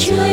trông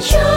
chờ